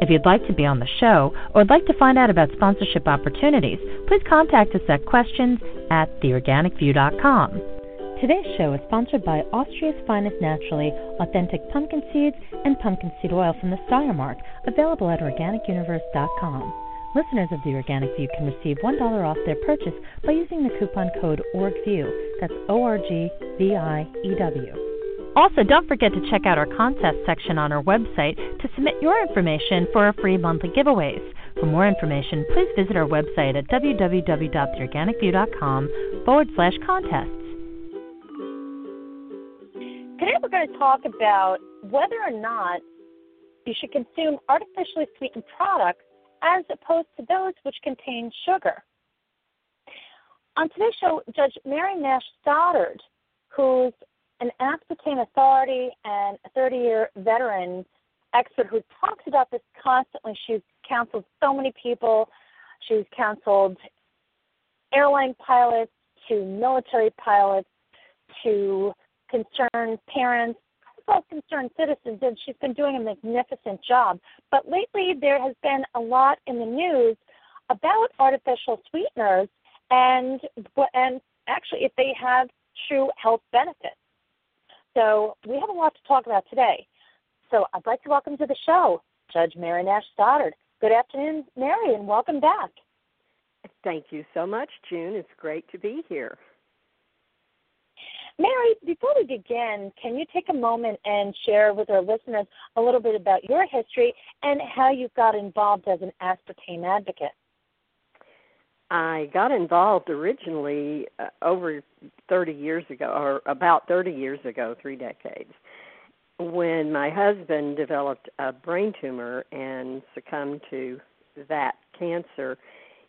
If you'd like to be on the show or would like to find out about sponsorship opportunities, please contact us at questions at theorganicview.com. Today's show is sponsored by Austria's finest naturally authentic pumpkin seeds and pumpkin seed oil from the Steiermark, available at organicuniverse.com. Listeners of The Organic View can receive $1 off their purchase by using the coupon code ORGVIEW. That's O R G V I E W. Also, don't forget to check out our contest section on our website to submit your information for our free monthly giveaways. For more information, please visit our website at www.theorganicview.com forward slash contests. Today we're going to talk about whether or not you should consume artificially sweetened products as opposed to those which contain sugar. On today's show, Judge Mary Nash Stoddard, who's an aspartame authority and a 30 year veteran expert who talks about this constantly. She's counseled so many people. She's counseled airline pilots to military pilots to concerned parents, as well as concerned citizens, and she's been doing a magnificent job. But lately, there has been a lot in the news about artificial sweeteners and and actually if they have true health benefits. So we have a lot to talk about today. So I'd like to welcome to the show Judge Mary Nash Stoddard. Good afternoon, Mary, and welcome back. Thank you so much, June. It's great to be here. Mary, before we begin, can you take a moment and share with our listeners a little bit about your history and how you got involved as an aspartame advocate? I got involved originally uh, over 30 years ago, or about 30 years ago, three decades, when my husband developed a brain tumor and succumbed to that cancer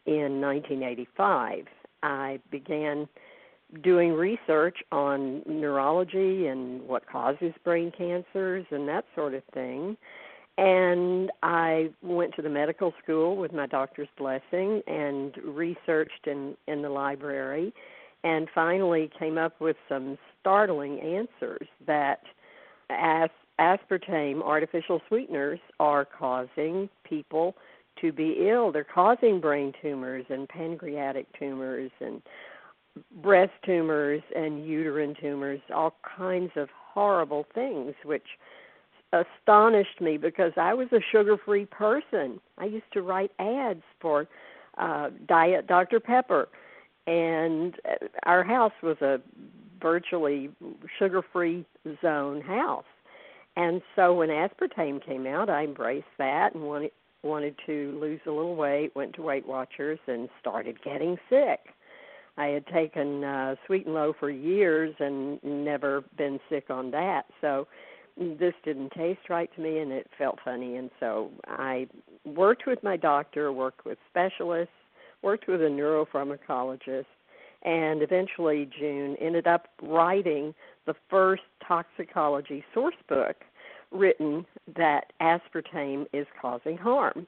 in 1985. I began doing research on neurology and what causes brain cancers and that sort of thing and I went to the medical school with my doctor's blessing and researched in in the library and finally came up with some startling answers that as aspartame artificial sweeteners are causing people to be ill. They're causing brain tumors and pancreatic tumors and breast tumors and uterine tumors all kinds of horrible things which astonished me because I was a sugar-free person. I used to write ads for uh Diet Dr Pepper and uh, our house was a virtually sugar-free zone house. And so when aspartame came out, I embraced that and wanted wanted to lose a little weight, went to Weight Watchers and started getting sick. I had taken uh sweet and low for years and never been sick on that. So this didn't taste right to me and it felt funny and so I worked with my doctor, worked with specialists, worked with a neuropharmacologist and eventually June ended up writing the first toxicology source book written that aspartame is causing harm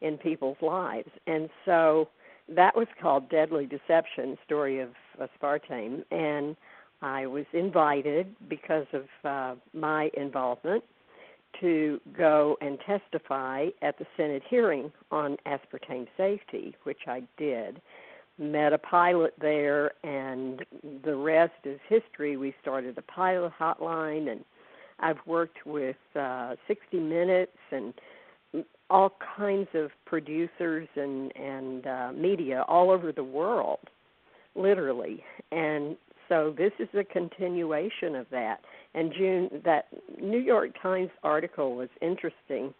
in people's lives. And so that was called Deadly Deception Story of Aspartame and I was invited because of uh, my involvement to go and testify at the Senate hearing on aspartame safety, which I did. Met a pilot there, and the rest is history. We started a pilot hotline, and I've worked with uh, 60 Minutes and all kinds of producers and and uh, media all over the world, literally. And so this is a continuation of that. And June, that New York Times article was interesting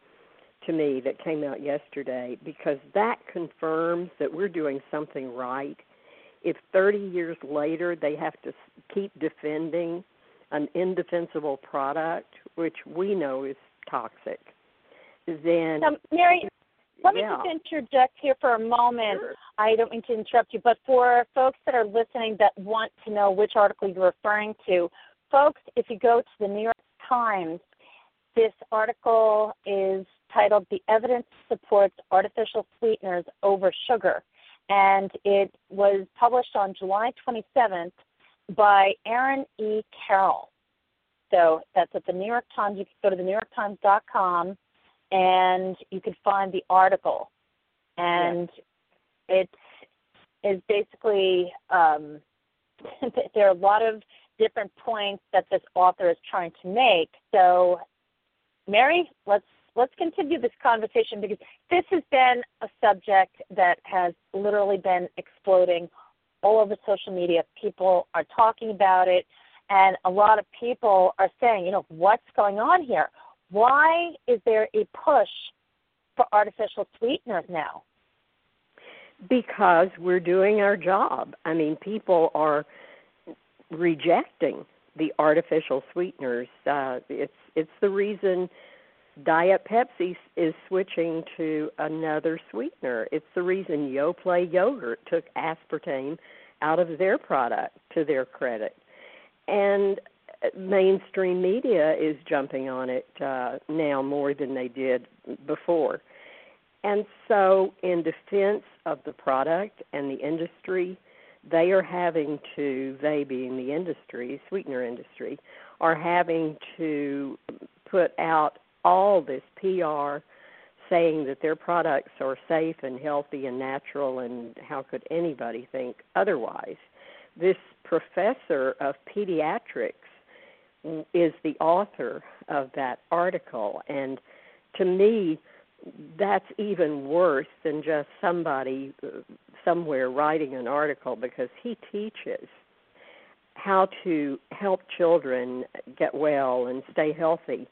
to me that came out yesterday because that confirms that we're doing something right. If 30 years later they have to keep defending an indefensible product, which we know is toxic, then Mary, let me just interject here for a moment. Sure. I don't mean to interrupt you, but for folks that are listening that want to know which article you're referring to, folks, if you go to the New York Times, this article is titled The Evidence Supports Artificial Sweeteners Over Sugar. And it was published on July 27th by Aaron E. Carroll. So that's at the New York Times. You can go to the NewYorkTimes.com and you can find the article. And it is basically um, there are a lot of different points that this author is trying to make. So, Mary, let's let's continue this conversation because this has been a subject that has literally been exploding all over social media. People are talking about it, and a lot of people are saying, you know, what's going on here? Why is there a push for artificial sweeteners now? because we're doing our job. I mean, people are rejecting the artificial sweeteners. Uh, it's it's the reason Diet Pepsi is switching to another sweetener. It's the reason Yoplait yogurt took aspartame out of their product to their credit. And mainstream media is jumping on it uh, now more than they did before. And so, in defense of the product and the industry, they are having to, they being the industry, sweetener industry, are having to put out all this PR saying that their products are safe and healthy and natural, and how could anybody think otherwise? This professor of pediatrics is the author of that article, and to me, that's even worse than just somebody uh, somewhere writing an article because he teaches how to help children get well and stay healthy.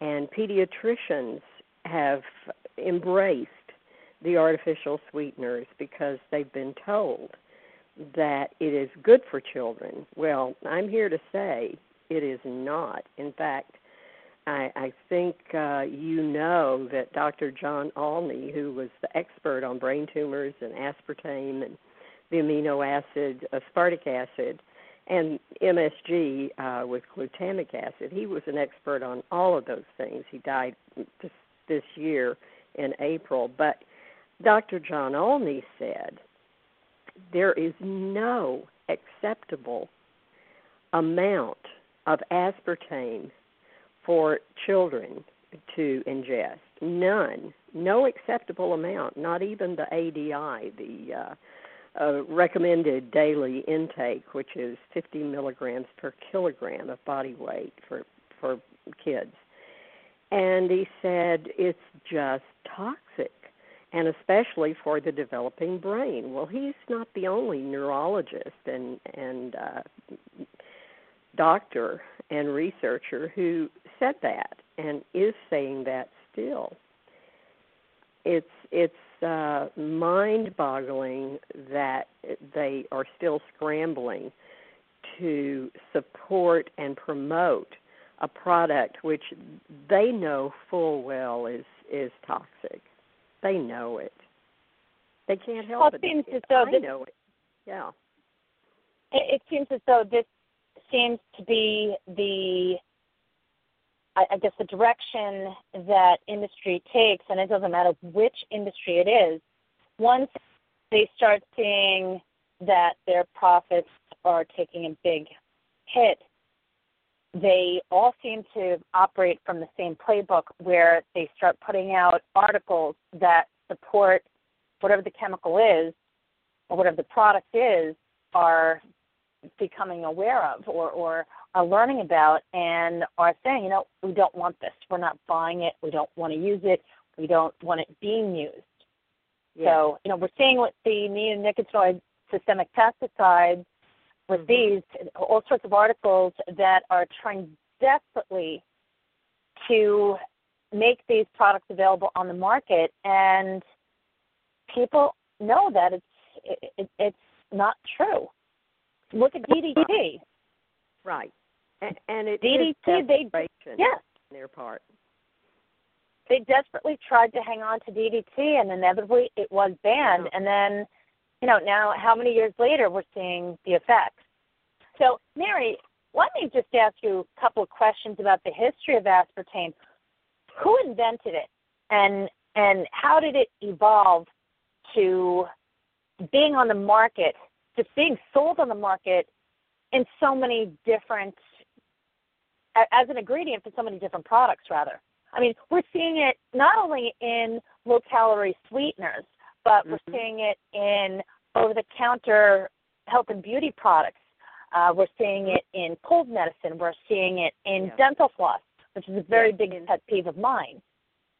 And pediatricians have embraced the artificial sweeteners because they've been told that it is good for children. Well, I'm here to say it is not. In fact, I, I think uh, you know that Dr. John Olney, who was the expert on brain tumors and aspartame and the amino acid aspartic acid and MSG uh, with glutamic acid, he was an expert on all of those things. He died this, this year in April. But Dr. John Olney said there is no acceptable amount of aspartame for children to ingest. None. No acceptable amount, not even the ADI, the uh, uh, recommended daily intake, which is 50 milligrams per kilogram of body weight for for kids. And he said it's just toxic, and especially for the developing brain. Well, he's not the only neurologist and and uh, doctor and researcher who said that and is saying that still. It's it's uh, mind-boggling that they are still scrambling to support and promote a product which they know full well is is toxic. They know it. They can't help well, it. It seems as though I this, know it. Yeah. It, it seems as though this seems to be the I, guess the direction that industry takes, and it doesn't matter which industry it is, once they start seeing that their profits are taking a big hit, they all seem to operate from the same playbook where they start putting out articles that support whatever the chemical is or whatever the product is are becoming aware of or, or are learning about and are saying, you know, we don't want this. We're not buying it. We don't want to use it. We don't want it being used. Yeah. So, you know, we're seeing what the neonicotinoid systemic pesticides with mm-hmm. these, all sorts of articles that are trying desperately to make these products available on the market, and people know that it's it, it, it's not true. Look at DDT. Right. And, and it DDT, they yeah. on their part. they desperately tried to hang on to DDT, and inevitably it was banned. Uh-huh. And then, you know, now how many years later we're seeing the effects. So, Mary, let me just ask you a couple of questions about the history of aspartame. Who invented it, and and how did it evolve to being on the market, just being sold on the market in so many different as an ingredient for so many different products rather. I mean we're seeing it not only in low calorie sweeteners but mm-hmm. we're seeing it in over the counter health and beauty products. Uh, we're seeing it in cold medicine. We're seeing it in yeah. dental floss which is a very yeah. big pet peeve of mine.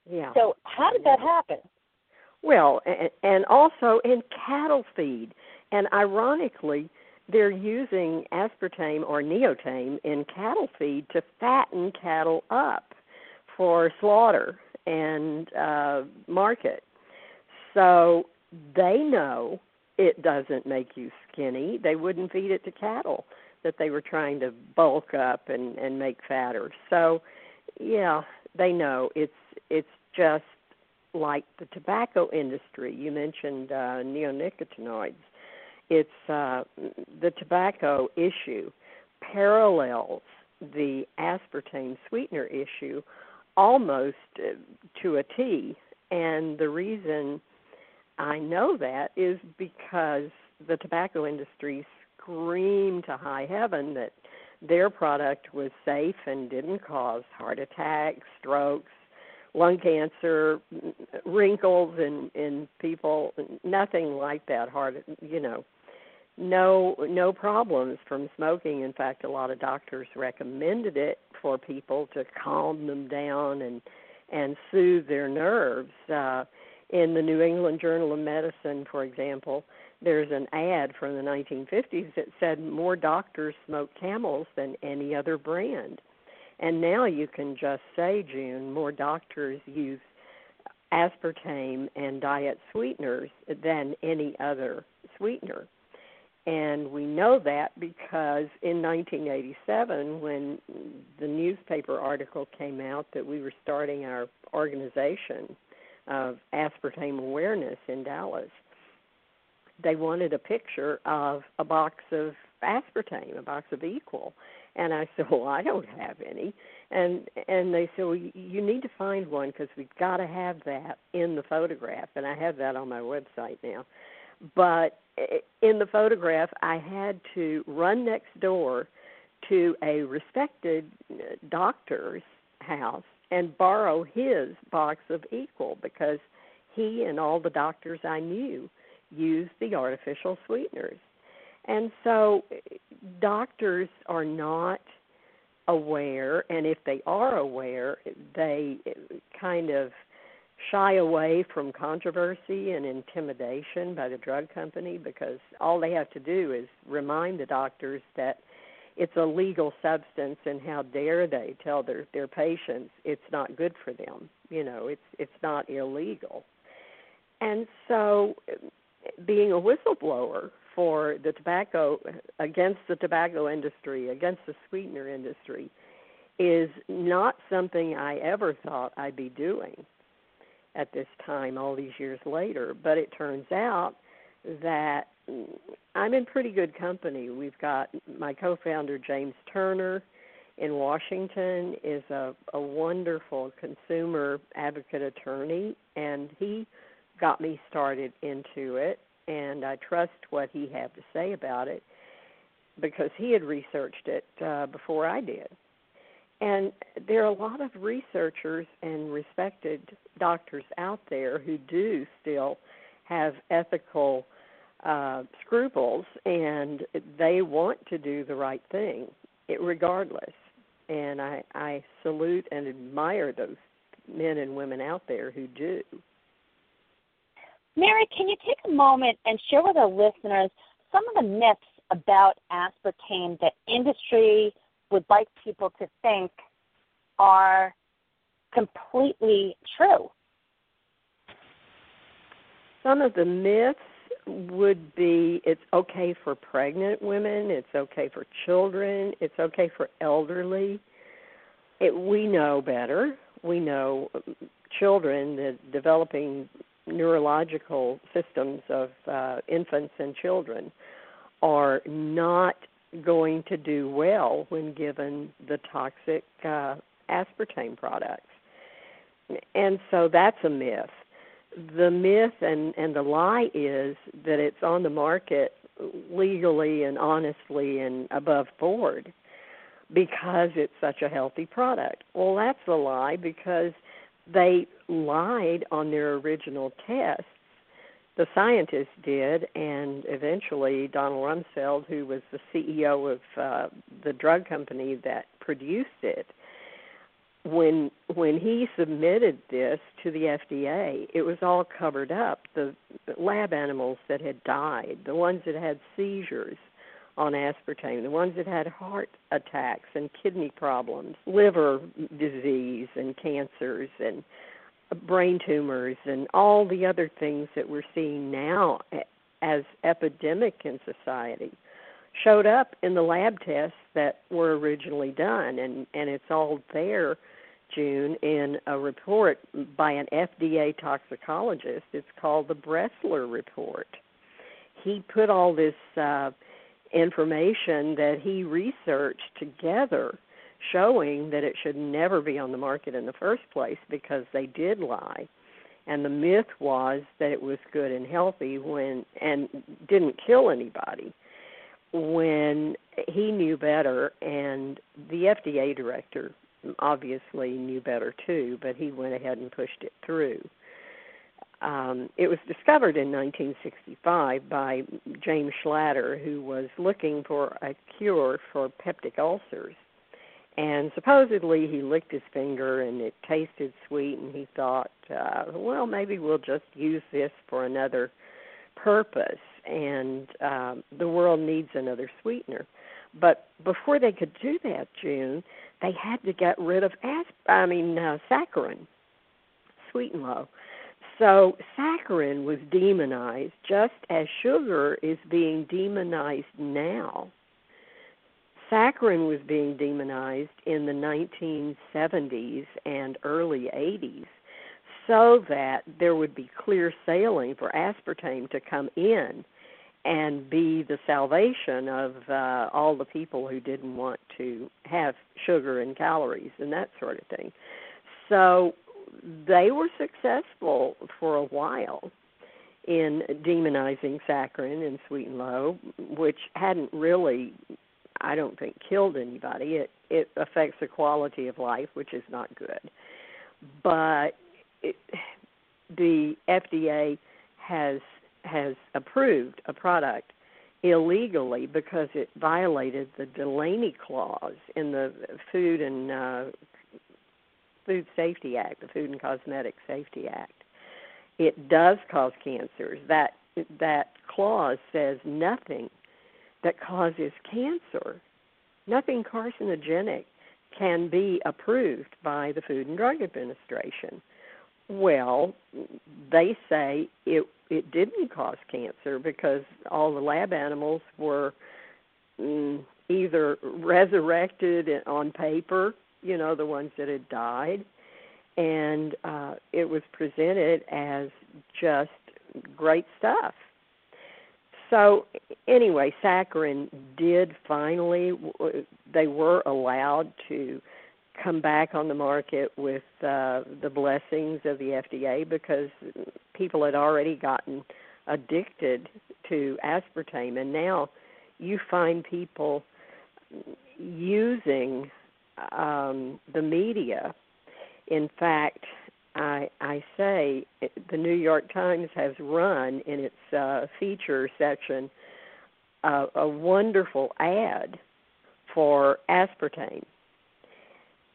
Yeah. So how did that happen? Well and also in cattle feed and ironically they're using aspartame or neotame in cattle feed to fatten cattle up for slaughter and uh, market. So they know it doesn't make you skinny. They wouldn't feed it to cattle that they were trying to bulk up and and make fatter. So yeah, they know it's it's just like the tobacco industry. You mentioned uh, neonicotinoids it's uh, the tobacco issue parallels the aspartame sweetener issue almost uh, to a T. And the reason I know that is because the tobacco industry screamed to high heaven that their product was safe and didn't cause heart attacks, strokes, lung cancer, wrinkles in in people, nothing like that. Heart, you know, no no problems from smoking. In fact, a lot of doctors recommended it for people to calm them down and and soothe their nerves. Uh, in the New England Journal of Medicine, for example, there's an ad from the 1950s that said more doctors smoke camels than any other brand. And now you can just say, June, more doctors use aspartame and diet sweeteners than any other sweetener. And we know that because in 1987, when the newspaper article came out that we were starting our organization of aspartame awareness in Dallas, they wanted a picture of a box of aspartame, a box of Equal. And I said, "Well, I don't have any." And and they said, "Well, you need to find one because we've got to have that in the photograph." And I have that on my website now. But in the photograph, I had to run next door to a respected uh, doctor's house and borrow his box of Equal because he and all the doctors I knew used the artificial sweeteners. And so doctors are not aware, and if they are aware, they kind of shy away from controversy and intimidation by the drug company because all they have to do is remind the doctors that it's a legal substance and how dare they tell their their patients it's not good for them. You know it's it's not illegal. And so being a whistleblower for the tobacco against the tobacco industry against the sweetener industry is not something I ever thought I'd be doing at this time all these years later. But it turns out that I'm in pretty good company. We've got my co-founder James Turner in Washington is a, a wonderful consumer advocate attorney, and he got me started into it. And I trust what he had to say about it because he had researched it uh, before I did. And there are a lot of researchers and respected doctors out there who do still have ethical uh, scruples and they want to do the right thing, regardless. And I, I salute and admire those men and women out there who do. Mary, can you take a moment and share with our listeners some of the myths about aspartame that industry would like people to think are completely true. Some of the myths would be it's okay for pregnant women, it's okay for children, it's okay for elderly. It, we know better. we know children, the developing neurological systems of uh, infants and children, are not going to do well when given the toxic uh, aspartame products. And so that's a myth. The myth and, and the lie is that it's on the market legally and honestly and above board because it's such a healthy product. Well, that's a lie because they lied on their original tests. The scientists did, and eventually Donald Rumsfeld, who was the CEO of uh, the drug company that produced it, when when he submitted this to the FDA, it was all covered up. The lab animals that had died, the ones that had seizures on aspartame, the ones that had heart attacks and kidney problems, liver disease and cancers and brain tumors and all the other things that we're seeing now as epidemic in society showed up in the lab tests that were originally done and and it's all there June in a report by an FDA toxicologist. It's called the Bressler report. He put all this uh, information that he researched together showing that it should never be on the market in the first place because they did lie. And the myth was that it was good and healthy when and didn't kill anybody when he knew better and the FDA director obviously knew better too, but he went ahead and pushed it through. Um, it was discovered in 1965 by James Schlatter, who was looking for a cure for peptic ulcers. And supposedly he licked his finger and it tasted sweet, and he thought, uh, well, maybe we'll just use this for another purpose. And um, the world needs another sweetener. But before they could do that, June, they had to get rid of asp- I mean uh, saccharin, sweet and low. So saccharin was demonized just as sugar is being demonized now. Saccharin was being demonized in the 1970s and early 80s so that there would be clear sailing for aspartame to come in and be the salvation of uh, all the people who didn't want to have sugar and calories and that sort of thing. So they were successful for a while in demonizing saccharin and sweet and low, which hadn't really, I don't think, killed anybody. It it affects the quality of life, which is not good. But it, the FDA has has approved a product illegally because it violated the Delaney clause in the Food and uh, Food Safety Act, the Food and Cosmetic Safety Act. It does cause cancers. That that clause says nothing that causes cancer, nothing carcinogenic can be approved by the Food and Drug Administration. Well, they say it it didn't cause cancer because all the lab animals were mm, either resurrected on paper, you know, the ones that had died, and uh, it was presented as just great stuff. So anyway, saccharin did finally they were allowed to come back on the market with uh, the blessings of the FDA because people had already gotten addicted to aspartame, and now you find people using um, the media. In fact, I, I say the New York Times has run in its uh, feature section uh, a wonderful ad for aspartame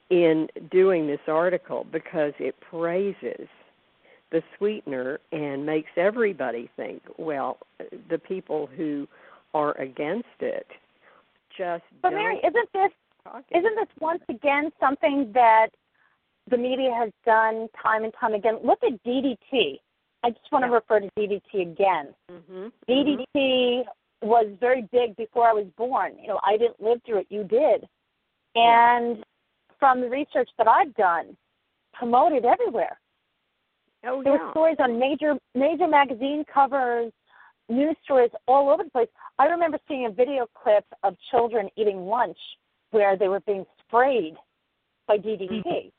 in doing this article because it praises the sweetener and makes everybody think, well, the people who are against it just But Mary, isn't this isn't this once again something that the media has done time and time again? Look at DDT. I just want yeah. to refer to DDT again. Mm-hmm. DDT mm-hmm. was very big before I was born. You know, I didn't live through it. You did. And from the research that I've done, promoted everywhere. Oh There yeah. were stories on major major magazine covers, news stories all over the place. I remember seeing a video clip of children eating lunch where they were being sprayed by DDT.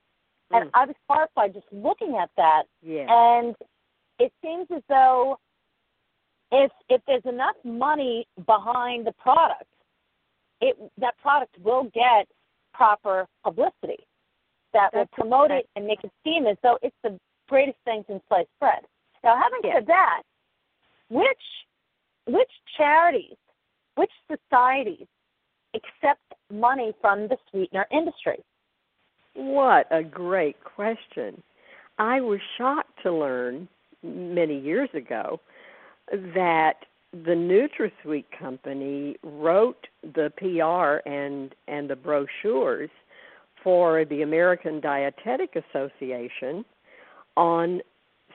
And Mm. I was horrified just looking at that yeah. and it seems as though if if there's enough money behind the product, it that product will get proper publicity that will promote it and make it seem as though it's the greatest thing since sliced bread. Now, having Yeah. said that, which which charities, which societies accept money from the sweetener industry? What a great question. I was shocked to learn many years ago that the NutraSweet company wrote the PR and and the brochures for the American Dietetic Association on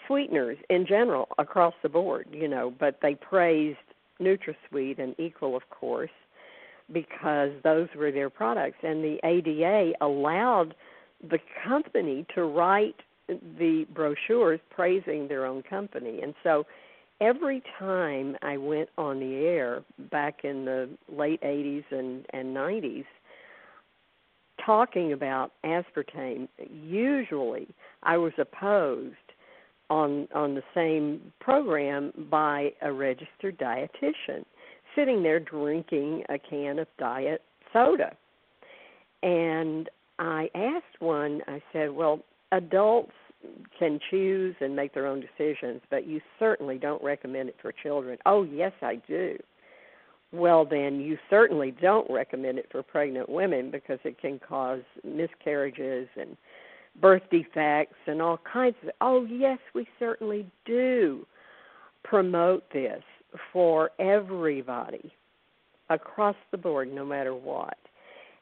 sweeteners in general across the board, you know, but they praised NutraSweet and Equal of course because those were their products and the ADA allowed the company to write the brochures praising their own company. And so every time I went on the air back in the late 80s and, and 90s, talking about aspartame, usually I was opposed on on the same program by a registered dietitian sitting there drinking a can of diet soda. And I asked one, I said, Well, adults can choose and make their own decisions, but you certainly don't recommend it for children. Oh, yes, I do. Well, then you certainly don't recommend it for pregnant women because it can cause miscarriages and birth defects and all kinds of. Oh, yes, we certainly do promote this for everybody across the board, no matter what.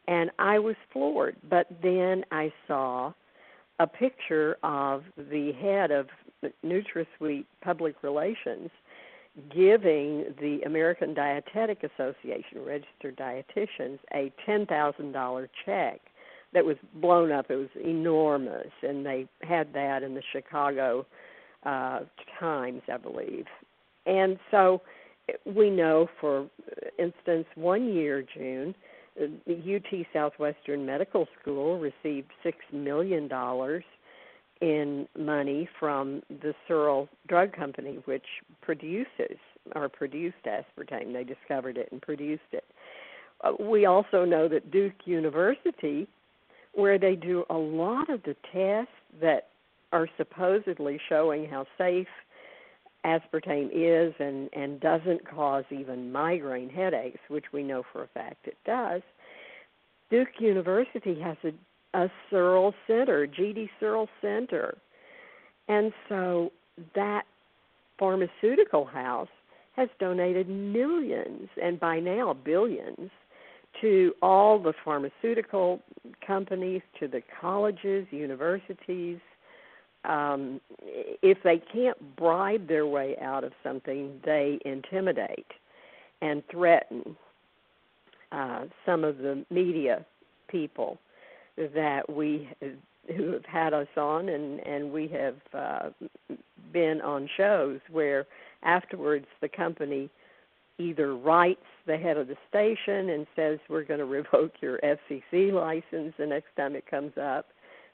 And I was floored. But then I saw a picture of the head of NutraSweet Public Relations giving the American Dietetic Association registered dietitians a $10,000 check that was blown up. It was enormous, and they had that in the Chicago uh, Times, I believe. And so we know, for instance, one year, June, the UT Southwestern Medical School received six million dollars in money from the Searle Drug Company, which produces or produced aspartame. They discovered it and produced it. Uh, we also know that Duke University, where they do a lot of the tests that are supposedly showing how safe aspartame is and and doesn't cause even migraine headaches, which we know for a fact it does. Duke University has a a Searle Center, GD Searle Center, and so that pharmaceutical house has donated millions and by now billions to all the pharmaceutical companies, to the colleges, universities, um, if they can't bribe their way out of something, they intimidate and threaten uh, some of the media people that we who have had us on, and and we have uh, been on shows where afterwards the company either writes the head of the station and says we're going to revoke your FCC license the next time it comes up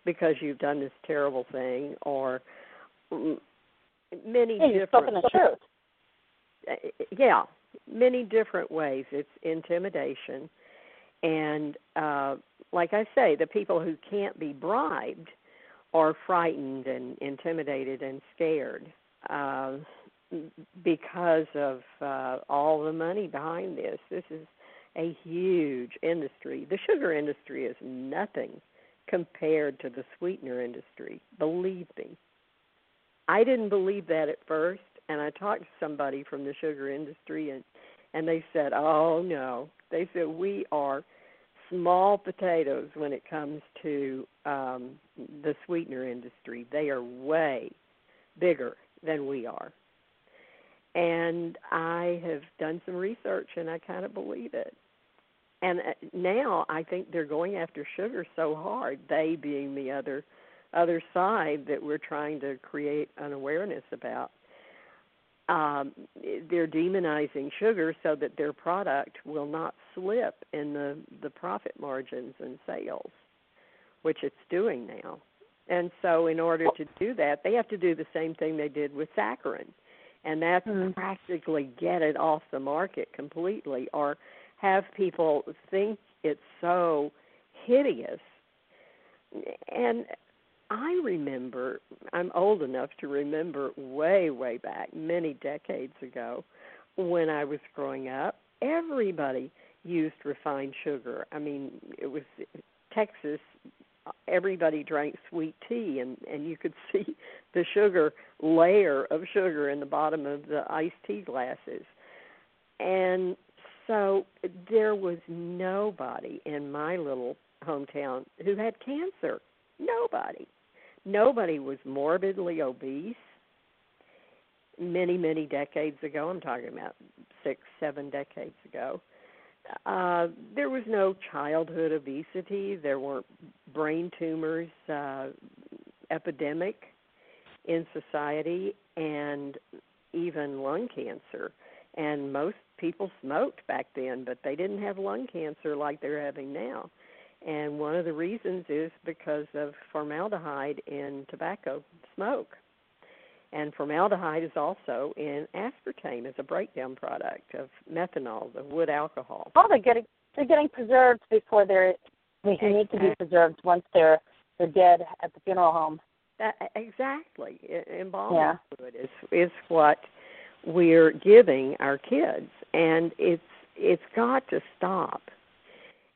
because you've done this terrible thing, or many Yeah, you've different. Uh, Yeah, many different ways. It's intimidation, and uh, like I say, the people who can't be bribed are frightened and intimidated and scared uh, because of uh, all the money behind this. This is a huge industry. The sugar industry is nothing compared to the sweetener industry. Believe me. I didn't believe that at first, and I talked to somebody from the sugar industry, and and they said, "Oh no," they said we are small potatoes when it comes to um, the sweetener industry. They are way bigger than we are. And I have done some research, and I kind of believe it. And uh, now I think they're going after sugar so hard. They being the other other side that we're trying to create an awareness about. Um, they're demonizing sugar so that their product will not slip in the the profit margins and sales, which it's doing now. And so, in order to do that, they have to do the same thing they did with saccharin, and that's mm-hmm. practically get it off the market completely, or have people think it's so hideous. And I remember, I'm old enough to remember way, way back, many decades ago, when I was growing up, everybody used refined sugar. I mean, it was Texas everybody drank sweet tea and and you could see the sugar layer of sugar in the bottom of the iced tea glasses and so there was nobody in my little hometown who had cancer nobody nobody was morbidly obese many many decades ago i'm talking about six seven decades ago uh, there was no childhood obesity. There weren't brain tumors uh, epidemic in society, and even lung cancer. And most people smoked back then, but they didn't have lung cancer like they're having now. And one of the reasons is because of formaldehyde in tobacco smoke. And formaldehyde is also in aspartame as a breakdown product of methanol, the wood alcohol. Oh, they're getting they're getting preserved before they're they exactly. need to be preserved once they're they're dead at the funeral home. That, exactly, embalming yeah. fluid is is what we're giving our kids, and it's it's got to stop.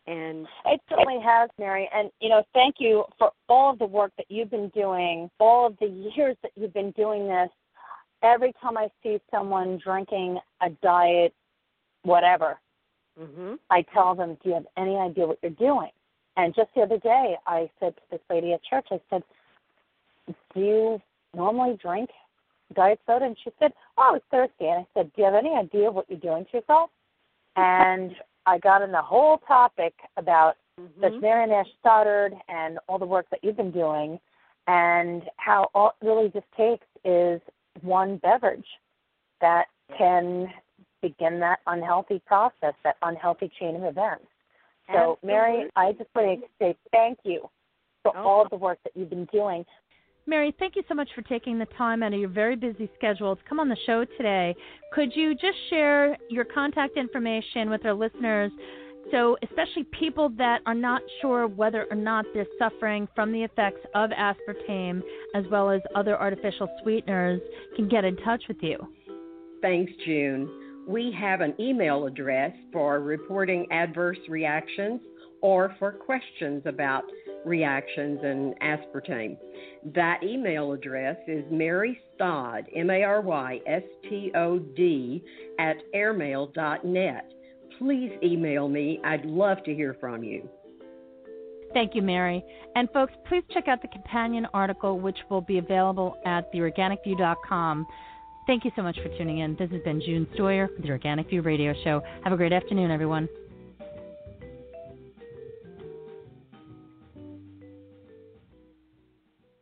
And it certainly has, Mary. And you know, thank you for all of the work that you've been doing, all of the years that you've been doing this. Every time I see someone drinking a diet, whatever, mm-hmm. I tell them, "Do you have any idea what you're doing?" And just the other day, I said to this lady at church, I said, "Do you normally drink diet soda?" And she said, "Oh, I was thirsty." And I said, "Do you have any idea what you're doing to yourself?" And I got in the whole topic about mm-hmm. Mary Nash Stoddard and all the work that you've been doing, and how all it really just takes is one beverage that can begin that unhealthy process, that unhealthy chain of events. So, Absolutely. Mary, I just want to say thank you for oh. all of the work that you've been doing. Mary, thank you so much for taking the time out of your very busy schedule to come on the show today. Could you just share your contact information with our listeners? So, especially people that are not sure whether or not they're suffering from the effects of aspartame as well as other artificial sweeteners can get in touch with you. Thanks, June. We have an email address for reporting adverse reactions or for questions about reactions and aspartame. That email address is Mary Stod, M A R Y S T O D, at airmail.net. Please email me. I'd love to hear from you. Thank you, Mary. And folks, please check out the companion article, which will be available at theorganicview.com. Thank you so much for tuning in. This has been June Stoyer, the Organic View Radio Show. Have a great afternoon, everyone.